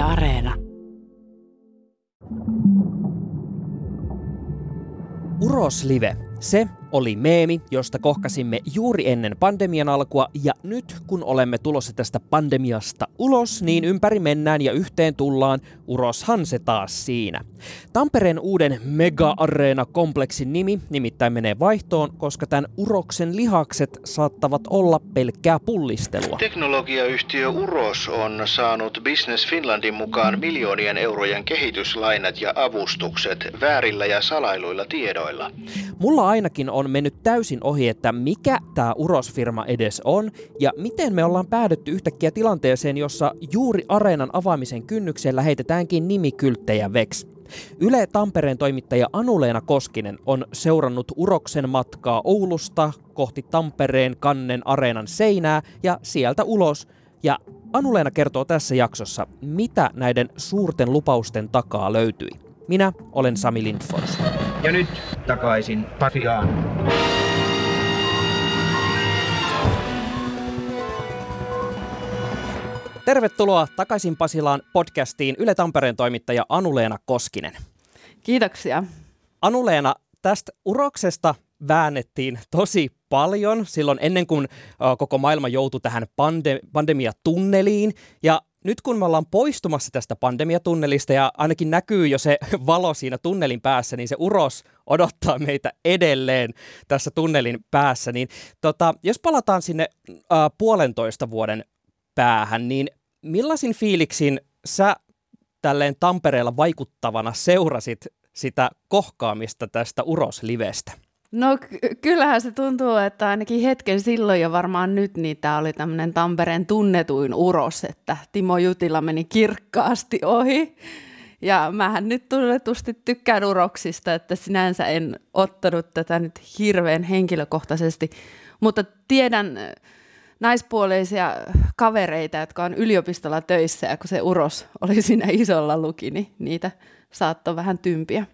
Areena. Uroslive. Se oli meemi, josta kohkasimme juuri ennen pandemian alkua, ja nyt kun olemme tulossa tästä pandemiasta ulos, niin ympäri mennään ja yhteen tullaan, uroshan se taas siinä. Tampereen uuden mega-areena-kompleksin nimi nimittäin menee vaihtoon, koska tämän uroksen lihakset saattavat olla pelkkää pullistelua. Teknologiayhtiö Uros on saanut Business Finlandin mukaan miljoonien eurojen kehityslainat ja avustukset väärillä ja salailuilla tiedoilla. Mulla ainakin on mennyt täysin ohi, että mikä tämä Uros-firma edes on ja miten me ollaan päädytty yhtäkkiä tilanteeseen, jossa juuri areenan avaamisen kynnyksellä heitetäänkin nimikylttejä veks. Yle Tampereen toimittaja Anuleena Koskinen on seurannut Uroksen matkaa Oulusta kohti Tampereen kannen areenan seinää ja sieltä ulos. Ja Anuleena kertoo tässä jaksossa, mitä näiden suurten lupausten takaa löytyi. Minä olen Sami Lindfors. Ja nyt takaisin Pasiaan. Tervetuloa takaisin Pasilaan podcastiin Yle Tampereen toimittaja Anuleena Koskinen. Kiitoksia. Anuleena, tästä uroksesta väännettiin tosi paljon silloin ennen kuin koko maailma joutui tähän pande- pandemiatunneliin. Ja nyt kun me ollaan poistumassa tästä pandemiatunnelista ja ainakin näkyy jo se valo siinä tunnelin päässä, niin se uros odottaa meitä edelleen tässä tunnelin päässä. Niin tota, jos palataan sinne äh, puolentoista vuoden päähän, niin millaisin fiiliksin sä tälleen Tampereella vaikuttavana seurasit sitä kohkaamista tästä uroslivestä? No ky- kyllähän se tuntuu, että ainakin hetken silloin ja varmaan nyt, niin tämä oli tämmöinen Tampereen tunnetuin uros, että Timo Jutila meni kirkkaasti ohi. Ja mähän nyt tunnetusti tykkään uroksista, että sinänsä en ottanut tätä nyt hirveän henkilökohtaisesti, mutta tiedän naispuoleisia kavereita, jotka on yliopistolla töissä, ja kun se uros oli siinä isolla luki, niin niitä saattoi vähän tympiä.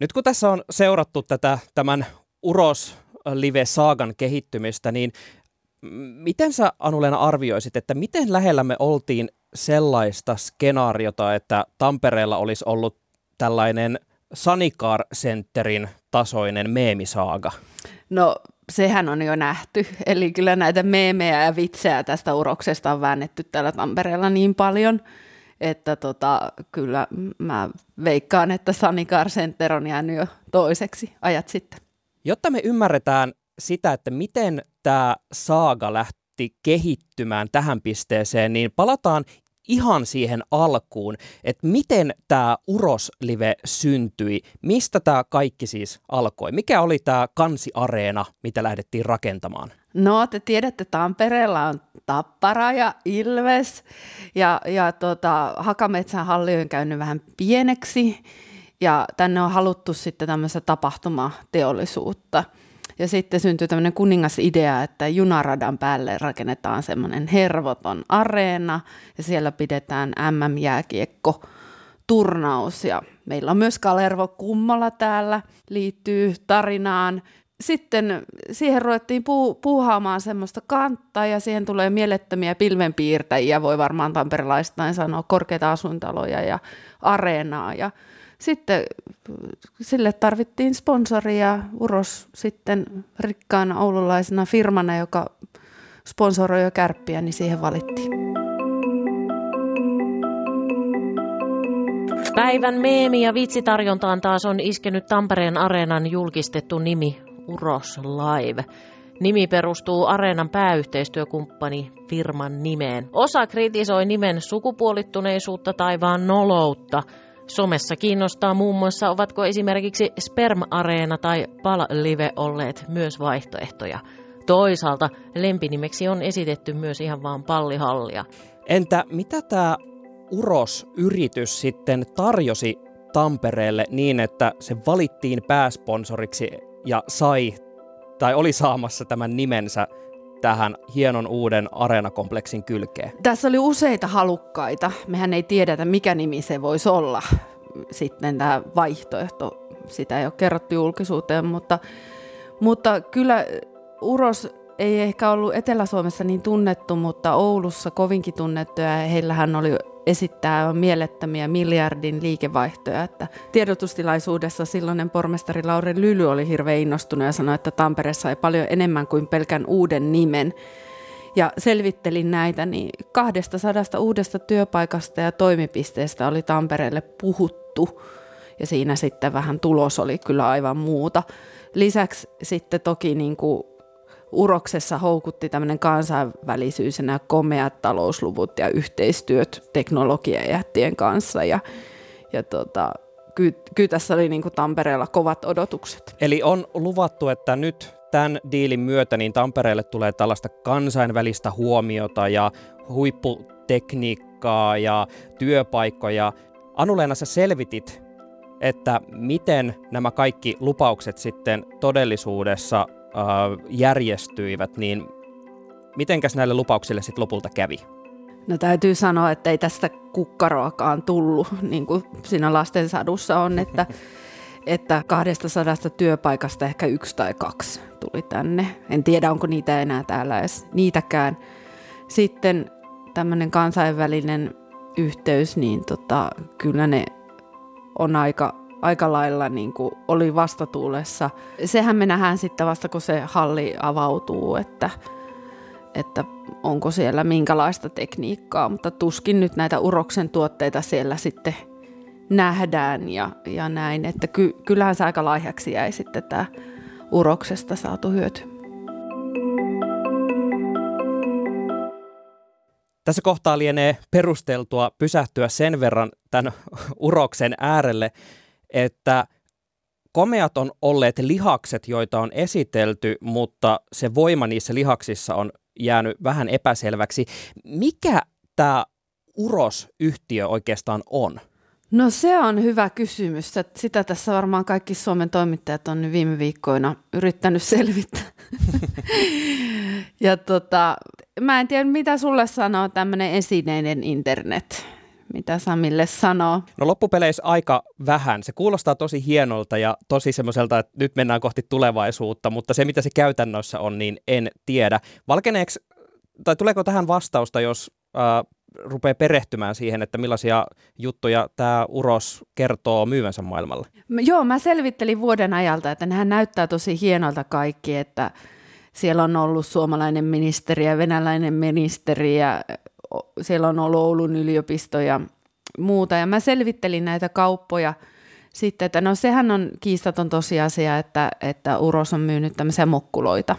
Nyt kun tässä on seurattu tätä tämän Uros Live Saagan kehittymistä, niin miten sä Anuleena arvioisit, että miten lähellä me oltiin sellaista skenaariota, että Tampereella olisi ollut tällainen Sanikar Centerin tasoinen meemisaaga? No sehän on jo nähty, eli kyllä näitä meemejä ja vitsejä tästä uroksesta on väännetty täällä Tampereella niin paljon, että tota, kyllä mä veikkaan, että Sanikar Center on jäänyt jo toiseksi ajat sitten. Jotta me ymmärretään sitä, että miten tämä saaga lähti kehittymään tähän pisteeseen, niin palataan ihan siihen alkuun, että miten tämä Uroslive syntyi, mistä tämä kaikki siis alkoi, mikä oli tämä kansiareena, mitä lähdettiin rakentamaan? No, te tiedätte, Tampereella on Tappara ja Ilves, ja, ja tota, Hakametsän halli on käynyt vähän pieneksi, ja tänne on haluttu sitten tämmöistä tapahtumateollisuutta. Ja sitten syntyy tämmöinen kuningasidea, että junaradan päälle rakennetaan semmoinen hervoton areena ja siellä pidetään MM-jääkiekko turnaus. Ja meillä on myös Kalervo Kummola täällä, liittyy tarinaan. Sitten siihen ruvettiin puu, puuhaamaan semmoista kantaa ja siihen tulee mielettömiä pilvenpiirtäjiä, voi varmaan tamperelaistain sanoa, korkeita asuintaloja ja areenaa. Ja sitten sille tarvittiin sponsoria. Uros sitten rikkaana oululaisena firmana, joka sponsoroi jo kärppiä, niin siihen valittiin. Päivän meemi- ja vitsitarjontaan taas on iskenyt Tampereen areenan julkistettu nimi Uros Live. Nimi perustuu areenan pääyhteistyökumppani firman nimeen. Osa kritisoi nimen sukupuolittuneisuutta tai vaan noloutta – Somessa kiinnostaa muun muassa, ovatko esimerkiksi Sperm Areena tai Pal Live olleet myös vaihtoehtoja. Toisaalta lempinimeksi on esitetty myös ihan vaan pallihallia. Entä mitä tämä Uros-yritys sitten tarjosi Tampereelle niin, että se valittiin pääsponsoriksi ja sai tai oli saamassa tämän nimensä tähän hienon uuden areenakompleksin kylkeen? Tässä oli useita halukkaita. Mehän ei tiedetä, mikä nimi se voisi olla. Sitten tämä vaihtoehto, sitä ei ole kerrottu julkisuuteen, mutta, mutta kyllä Uros ei ehkä ollut Etelä-Suomessa niin tunnettu, mutta Oulussa kovinkin tunnettu ja heillähän oli esittää mielettömiä miljardin liikevaihtoja. Että tiedotustilaisuudessa silloinen pormestari Lauri Lyly oli hirveän innostunut ja sanoi, että Tampere sai paljon enemmän kuin pelkän uuden nimen. Ja selvittelin näitä, niin 200 uudesta työpaikasta ja toimipisteestä oli Tampereelle puhuttu. Ja siinä sitten vähän tulos oli kyllä aivan muuta. Lisäksi sitten toki niin kuin uroksessa houkutti tämmöinen kansainvälisyys ja nämä komeat talousluvut ja yhteistyöt teknologiajättien kanssa. Ja, ja tota, kyllä, kyllä tässä oli niin kuin Tampereella kovat odotukset. Eli on luvattu, että nyt tämän diilin myötä niin Tampereelle tulee tällaista kansainvälistä huomiota ja huipputekniikkaa ja työpaikkoja. Anuleena sä selvitit, että miten nämä kaikki lupaukset sitten todellisuudessa järjestyivät, niin mitenkäs näille lupauksille sitten lopulta kävi? No täytyy sanoa, että ei tästä kukkaroakaan tullut, niin kuin siinä lastensadussa on, että, että 200 työpaikasta ehkä yksi tai kaksi tuli tänne. En tiedä, onko niitä enää täällä edes niitäkään. Sitten tämmöinen kansainvälinen yhteys, niin tota, kyllä ne on aika aika lailla niin kuin oli vastatuulessa. Sehän me nähdään sitten vasta, kun se halli avautuu, että, että onko siellä minkälaista tekniikkaa, mutta tuskin nyt näitä uroksen tuotteita siellä sitten nähdään ja, ja näin, että ky, kyllähän se aika laihaksi jäi sitten tämä uroksesta saatu hyöty. Tässä kohtaa lienee perusteltua pysähtyä sen verran tämän uroksen äärelle, että komeat on olleet lihakset, joita on esitelty, mutta se voima niissä lihaksissa on jäänyt vähän epäselväksi. Mikä tämä Uros-yhtiö oikeastaan on? No se on hyvä kysymys. Sitä tässä varmaan kaikki Suomen toimittajat on viime viikkoina yrittänyt selvittää. ja tota, mä en tiedä, mitä sulle sanoo tämmöinen esineiden internet mitä Samille sanoo? No loppupeleissä aika vähän. Se kuulostaa tosi hienolta ja tosi semmoiselta, että nyt mennään kohti tulevaisuutta, mutta se mitä se käytännössä on, niin en tiedä. Valkeneeko, tai tuleeko tähän vastausta, jos äh, rupeaa perehtymään siihen, että millaisia juttuja tämä Uros kertoo myyvänsä maailmalle? Joo, mä selvittelin vuoden ajalta, että nehän näyttää tosi hienolta kaikki, että siellä on ollut suomalainen ministeri ja venäläinen ministeri ja siellä on ollut Oulun yliopisto ja muuta. Ja mä selvittelin näitä kauppoja sitten, että no sehän on kiistaton tosiasia, että, että Uros on myynyt tämmöisiä mokkuloita.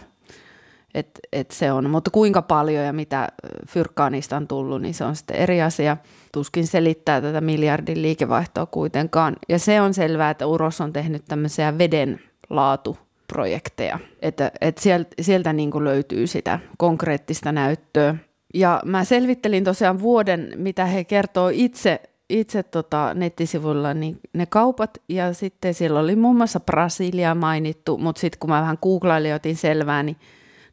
Et, et se on, mutta kuinka paljon ja mitä fyrkkaa niistä on tullut, niin se on sitten eri asia. Tuskin selittää tätä miljardin liikevaihtoa kuitenkaan. Ja se on selvää, että Uros on tehnyt tämmöisiä veden laatuprojekteja. Että, että sieltä, sieltä niin kuin löytyy sitä konkreettista näyttöä. Ja mä selvittelin tosiaan vuoden, mitä he kertoo itse, itse tota nettisivuilla, niin ne kaupat, ja sitten siellä oli muun muassa Brasilia mainittu, mutta sitten kun mä vähän googlailin ja otin selvää, niin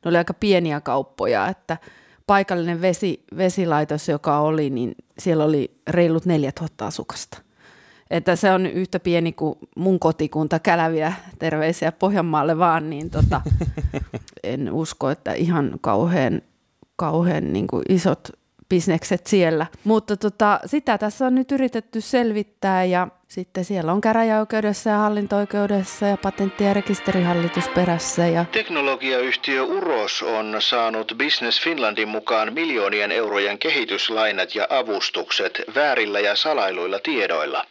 ne oli aika pieniä kauppoja, että paikallinen vesi, vesilaitos, joka oli, niin siellä oli reilut 4000 asukasta. Että se on yhtä pieni kuin mun kotikunta Käläviä, terveisiä Pohjanmaalle vaan, niin tota, en usko, että ihan kauhean kauhean niin kuin isot bisnekset siellä. Mutta tota, sitä tässä on nyt yritetty selvittää ja sitten siellä on käräjäoikeudessa ja hallinto-oikeudessa ja patentti- ja rekisterihallitus perässä. Ja... Teknologiayhtiö Uros on saanut Business Finlandin mukaan miljoonien eurojen kehityslainat ja avustukset väärillä ja salailuilla tiedoilla.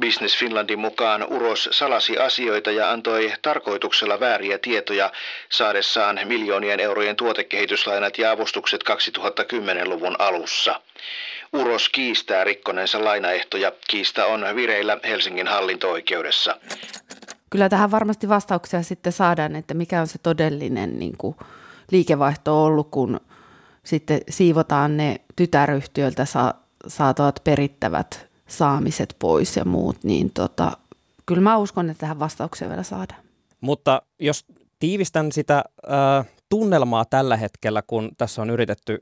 Business Finlandin mukaan Uros salasi asioita ja antoi tarkoituksella vääriä tietoja saadessaan miljoonien eurojen tuotekehityslainat ja avustukset 2010-luvun alussa. Uros kiistää rikkoneensa lainaehtoja. Kiista on vireillä Helsingin hallinto-oikeudessa. Kyllä tähän varmasti vastauksia sitten saadaan, että mikä on se todellinen niin kuin, liikevaihto ollut, kun sitten siivotaan ne tytäryhtiöltä sa- saatavat perittävät saamiset pois ja muut, niin tota, kyllä mä uskon, että tähän vastauksia vielä saadaan. Mutta jos tiivistän sitä äh, tunnelmaa tällä hetkellä, kun tässä on yritetty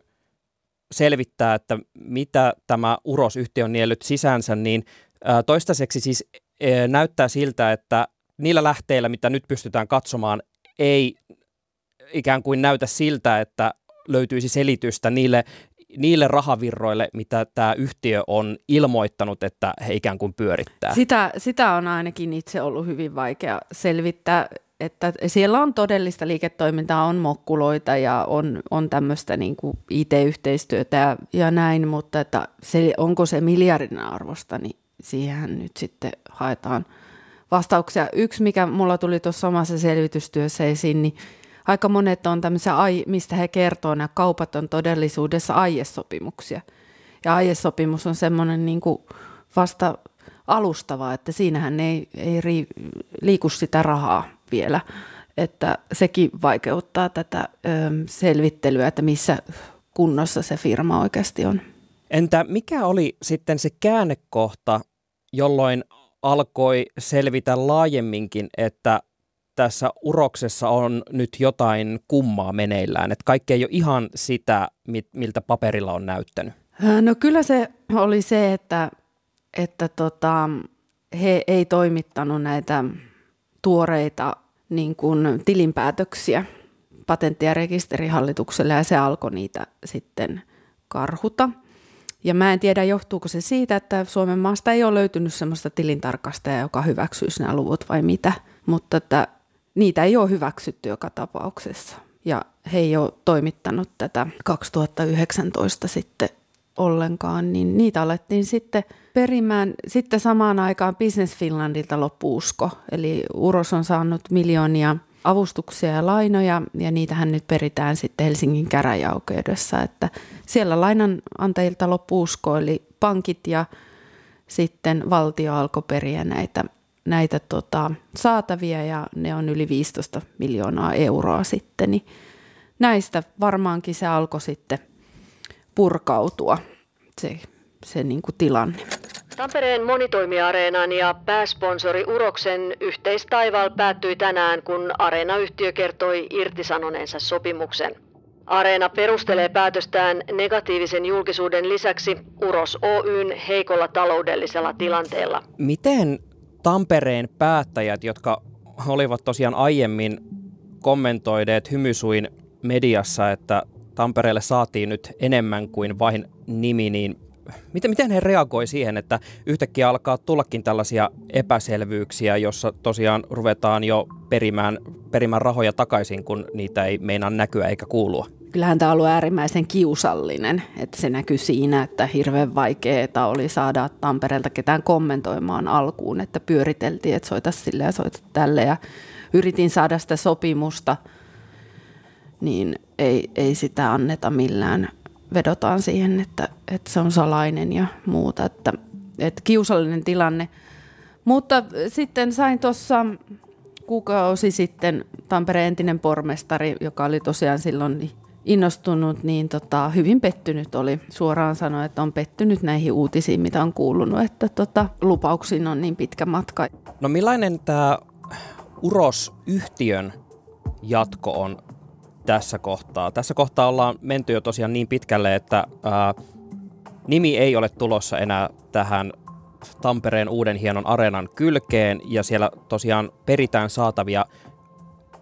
selvittää, että mitä tämä urosyhtiö on niellyt sisänsä, niin äh, toistaiseksi siis äh, näyttää siltä, että niillä lähteillä, mitä nyt pystytään katsomaan, ei ikään kuin näytä siltä, että löytyisi selitystä niille niille rahavirroille, mitä tämä yhtiö on ilmoittanut, että he ikään kuin pyörittää? Sitä, sitä on ainakin itse ollut hyvin vaikea selvittää, että siellä on todellista liiketoimintaa, on mokkuloita ja on, on tämmöistä niin kuin IT-yhteistyötä ja, ja näin, mutta että se, onko se miljardin arvosta, niin siihen nyt sitten haetaan vastauksia. Yksi, mikä mulla tuli tuossa omassa selvitystyössä esiin, niin aika monet on tämmöisiä, mistä he kertoo, nämä kaupat on todellisuudessa aiesopimuksia. Ja aiesopimus on semmoinen niin kuin vasta alustava, että siinähän ei, ei liiku sitä rahaa vielä. Että sekin vaikeuttaa tätä ö, selvittelyä, että missä kunnossa se firma oikeasti on. Entä mikä oli sitten se käännekohta, jolloin alkoi selvitä laajemminkin, että tässä uroksessa on nyt jotain kummaa meneillään, että kaikki ei ole ihan sitä, miltä paperilla on näyttänyt? No kyllä se oli se, että, että tota, he ei toimittanut näitä tuoreita niin kuin tilinpäätöksiä patentti- ja rekisterihallitukselle ja se alkoi niitä sitten karhuta. Ja mä en tiedä, johtuuko se siitä, että Suomen maasta ei ole löytynyt sellaista tilintarkastajaa, joka hyväksyisi nämä luvut vai mitä. Mutta että niitä ei ole hyväksytty joka tapauksessa. Ja he ei ole toimittanut tätä 2019 sitten ollenkaan, niin niitä alettiin sitten perimään. Sitten samaan aikaan Business Finlandilta loppuusko, eli Uros on saanut miljoonia avustuksia ja lainoja, ja niitähän nyt peritään sitten Helsingin käräjäoikeudessa, että siellä lainanantajilta loppuusko, eli pankit ja sitten valtio alkoi periä näitä, näitä tota, saatavia, ja ne on yli 15 miljoonaa euroa sitten, niin näistä varmaankin se alkoi sitten purkautua se, se niin kuin tilanne. Tampereen monitoimiareenan ja pääsponsori Uroksen yhteistaival päättyi tänään, kun Areena-yhtiö kertoi irtisanoneensa sopimuksen. Areena perustelee päätöstään negatiivisen julkisuuden lisäksi Uros Oyn heikolla taloudellisella tilanteella. Miten Tampereen päättäjät, jotka olivat tosiaan aiemmin kommentoideet hymysuin mediassa, että Tampereelle saatiin nyt enemmän kuin vain nimi, niin miten, miten he reagoi siihen, että yhtäkkiä alkaa tullakin tällaisia epäselvyyksiä, jossa tosiaan ruvetaan jo perimään, perimään rahoja takaisin, kun niitä ei meinaa näkyä eikä kuulua? Kyllähän tämä on ollut äärimmäisen kiusallinen, että se näkyy siinä, että hirveän vaikeaa oli saada Tampereelta ketään kommentoimaan alkuun, että pyöriteltiin, että soita sille ja soita tälle ja yritin saada sitä sopimusta, niin ei, ei sitä anneta millään vedotaan siihen, että, että se on salainen ja muuta, että, että kiusallinen tilanne. Mutta sitten sain tuossa kuukausi sitten Tampereen entinen pormestari, joka oli tosiaan silloin innostunut, niin tota, hyvin pettynyt oli. Suoraan sanoi, että on pettynyt näihin uutisiin, mitä on kuulunut, että tota, lupauksiin on niin pitkä matka. No millainen tämä Uros-yhtiön jatko on tässä kohtaa. Tässä kohtaa ollaan menty jo tosiaan niin pitkälle, että ää, nimi ei ole tulossa enää tähän Tampereen uuden hienon areenan kylkeen ja siellä tosiaan peritään saatavia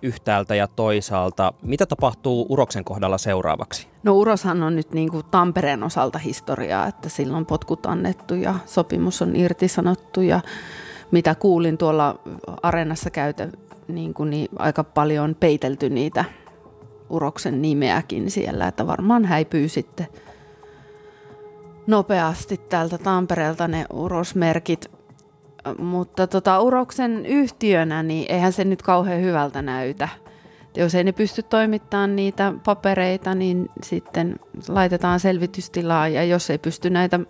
yhtäältä ja toisaalta. Mitä tapahtuu Uroksen kohdalla seuraavaksi? No Uroshan on nyt niin kuin Tampereen osalta historiaa, että silloin potkut annettu ja sopimus on irtisanottu ja mitä kuulin tuolla areenassa käytä, niin kuin niin aika paljon peitelty niitä Uroksen nimeäkin siellä, että varmaan häipyy sitten nopeasti täältä Tampereelta ne urosmerkit. Mutta tota, Uroksen yhtiönä, niin eihän se nyt kauhean hyvältä näytä. Jos ei ne pysty toimittamaan niitä papereita, niin sitten laitetaan selvitystilaa ja jos ei pysty näitä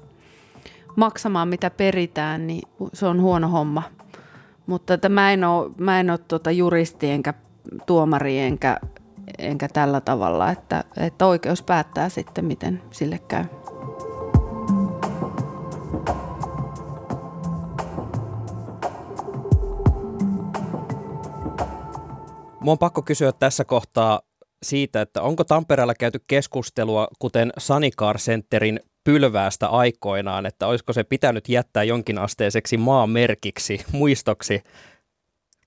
maksamaan, mitä peritään, niin se on huono homma. Mutta että mä en ole, mä en ole tuota juristi enkä tuomari enkä enkä tällä tavalla, että, että oikeus päättää sitten, miten sille käy. Mua on pakko kysyä tässä kohtaa siitä, että onko Tampereella käyty keskustelua, kuten Sanikar Centerin pylväästä aikoinaan, että olisiko se pitänyt jättää jonkinasteiseksi maamerkiksi, muistoksi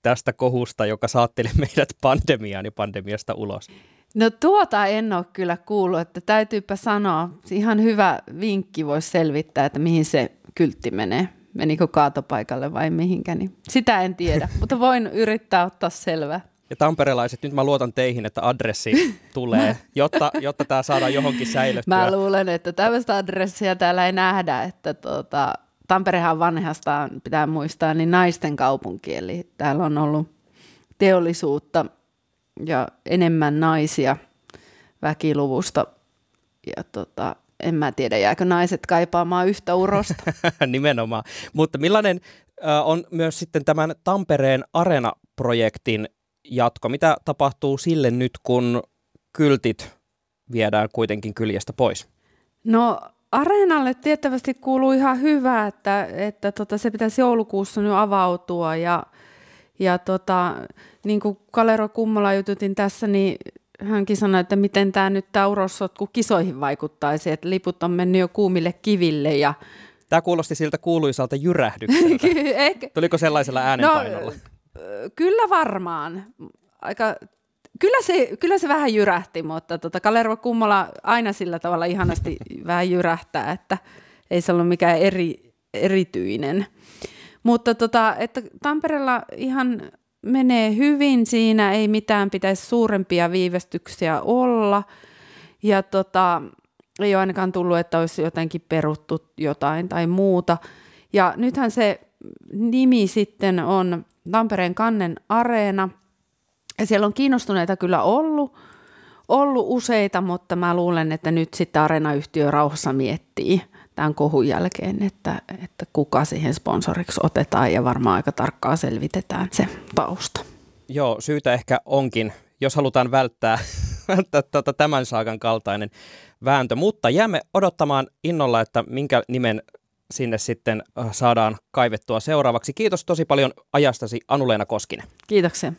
tästä kohusta, joka saatteli meidät pandemiaan ja pandemiasta ulos? No tuota en ole kyllä kuullut, että täytyypä sanoa, ihan hyvä vinkki voisi selvittää, että mihin se kyltti menee. Menikö kaatopaikalle vai mihinkä, niin sitä en tiedä, mutta voin yrittää ottaa selvää. Ja tamperelaiset, nyt mä luotan teihin, että adressi tulee, jotta, jotta tämä saadaan johonkin säilyttyä. Mä luulen, että tämmöistä adressia täällä ei nähdä, että tuota, Tamperehan vanhastaan, pitää muistaa, niin naisten kaupunki, eli täällä on ollut teollisuutta ja enemmän naisia väkiluvusta. Ja tota, en mä tiedä, jääkö naiset kaipaamaan yhtä urosta. Nimenomaan. Mutta millainen on myös sitten tämän Tampereen Arena-projektin jatko? Mitä tapahtuu sille nyt, kun kyltit viedään kuitenkin kyljestä pois? No Areenalle tiettävästi kuuluu ihan hyvä, että, että tota, se pitäisi joulukuussa nyt avautua ja, ja tota, niin kuin Kalero Kummola jututin tässä, niin hänkin sanoi, että miten tämä nyt tämä urossotku kisoihin vaikuttaisi, että liput on mennyt jo kuumille kiville ja Tämä kuulosti siltä kuuluisalta jyrähdykseltä. Tuliko sellaisella äänenpainolla? No, kyllä varmaan. Aika Kyllä se, kyllä se vähän jyrähti, mutta tota, Kalervo Kummola aina sillä tavalla ihanasti vähän jyrähtää, että ei se ollut mikään eri, erityinen. Mutta tota, että Tampereella ihan menee hyvin siinä, ei mitään pitäisi suurempia viivästyksiä olla. Ja tota, ei ole ainakaan tullut, että olisi jotenkin peruttu jotain tai muuta. Ja nythän se nimi sitten on Tampereen kannen areena – ja siellä on kiinnostuneita kyllä ollut, ollut useita, mutta mä luulen, että nyt sitten Arena-yhtiö rauhassa miettii tämän kohun jälkeen, että, että kuka siihen sponsoriksi otetaan ja varmaan aika tarkkaan selvitetään se tausta. Joo, syytä ehkä onkin, jos halutaan välttää, välttää tuota tämän saakan kaltainen vääntö, mutta jäämme odottamaan innolla, että minkä nimen sinne sitten äh, saadaan kaivettua seuraavaksi. Kiitos tosi paljon ajastasi Anuleena Koskinen. Kiitoksia.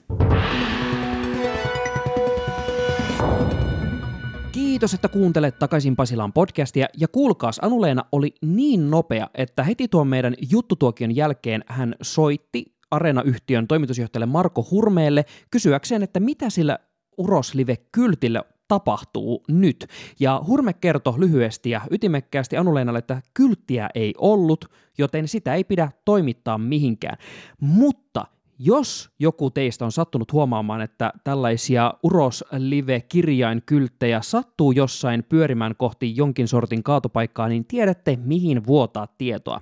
Kiitos, että kuuntelet takaisin Pasilaan podcastia ja kuulkaas Anuleena oli niin nopea, että heti tuon meidän juttutuokion jälkeen hän soitti Areena-yhtiön toimitusjohtajalle Marko Hurmeelle kysyäkseen, että mitä sillä Uroslive-kyltille tapahtuu nyt. Ja Hurme kertoi lyhyesti ja ytimekkäästi Anuleenalle, että kylttiä ei ollut, joten sitä ei pidä toimittaa mihinkään. Mutta jos joku teistä on sattunut huomaamaan, että tällaisia Uros Live-kirjainkylttejä sattuu jossain pyörimään kohti jonkin sortin kaatopaikkaa, niin tiedätte, mihin vuotaa tietoa.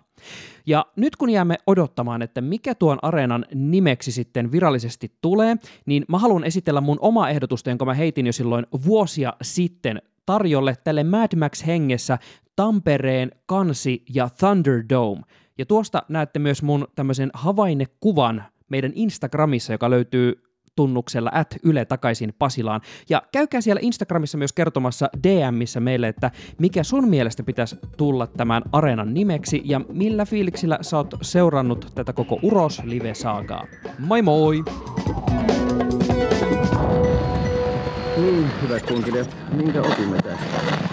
Ja nyt kun jäämme odottamaan, että mikä tuon areenan nimeksi sitten virallisesti tulee, niin mä haluan esitellä mun oma ehdotusta, jonka mä heitin jo silloin vuosia sitten tarjolle tälle Mad Max hengessä Tampereen kansi ja Thunderdome. Ja tuosta näette myös mun tämmöisen havainnekuvan meidän Instagramissa, joka löytyy tunnuksella at Yle takaisin Pasilaan. Ja käykää siellä Instagramissa myös kertomassa DMissä meille, että mikä sun mielestä pitäisi tulla tämän areenan nimeksi ja millä fiiliksillä sä oot seurannut tätä koko Uros live-saagaa. Moi moi! Niin, hyvät kuuntelijat, minkä opimme tästä?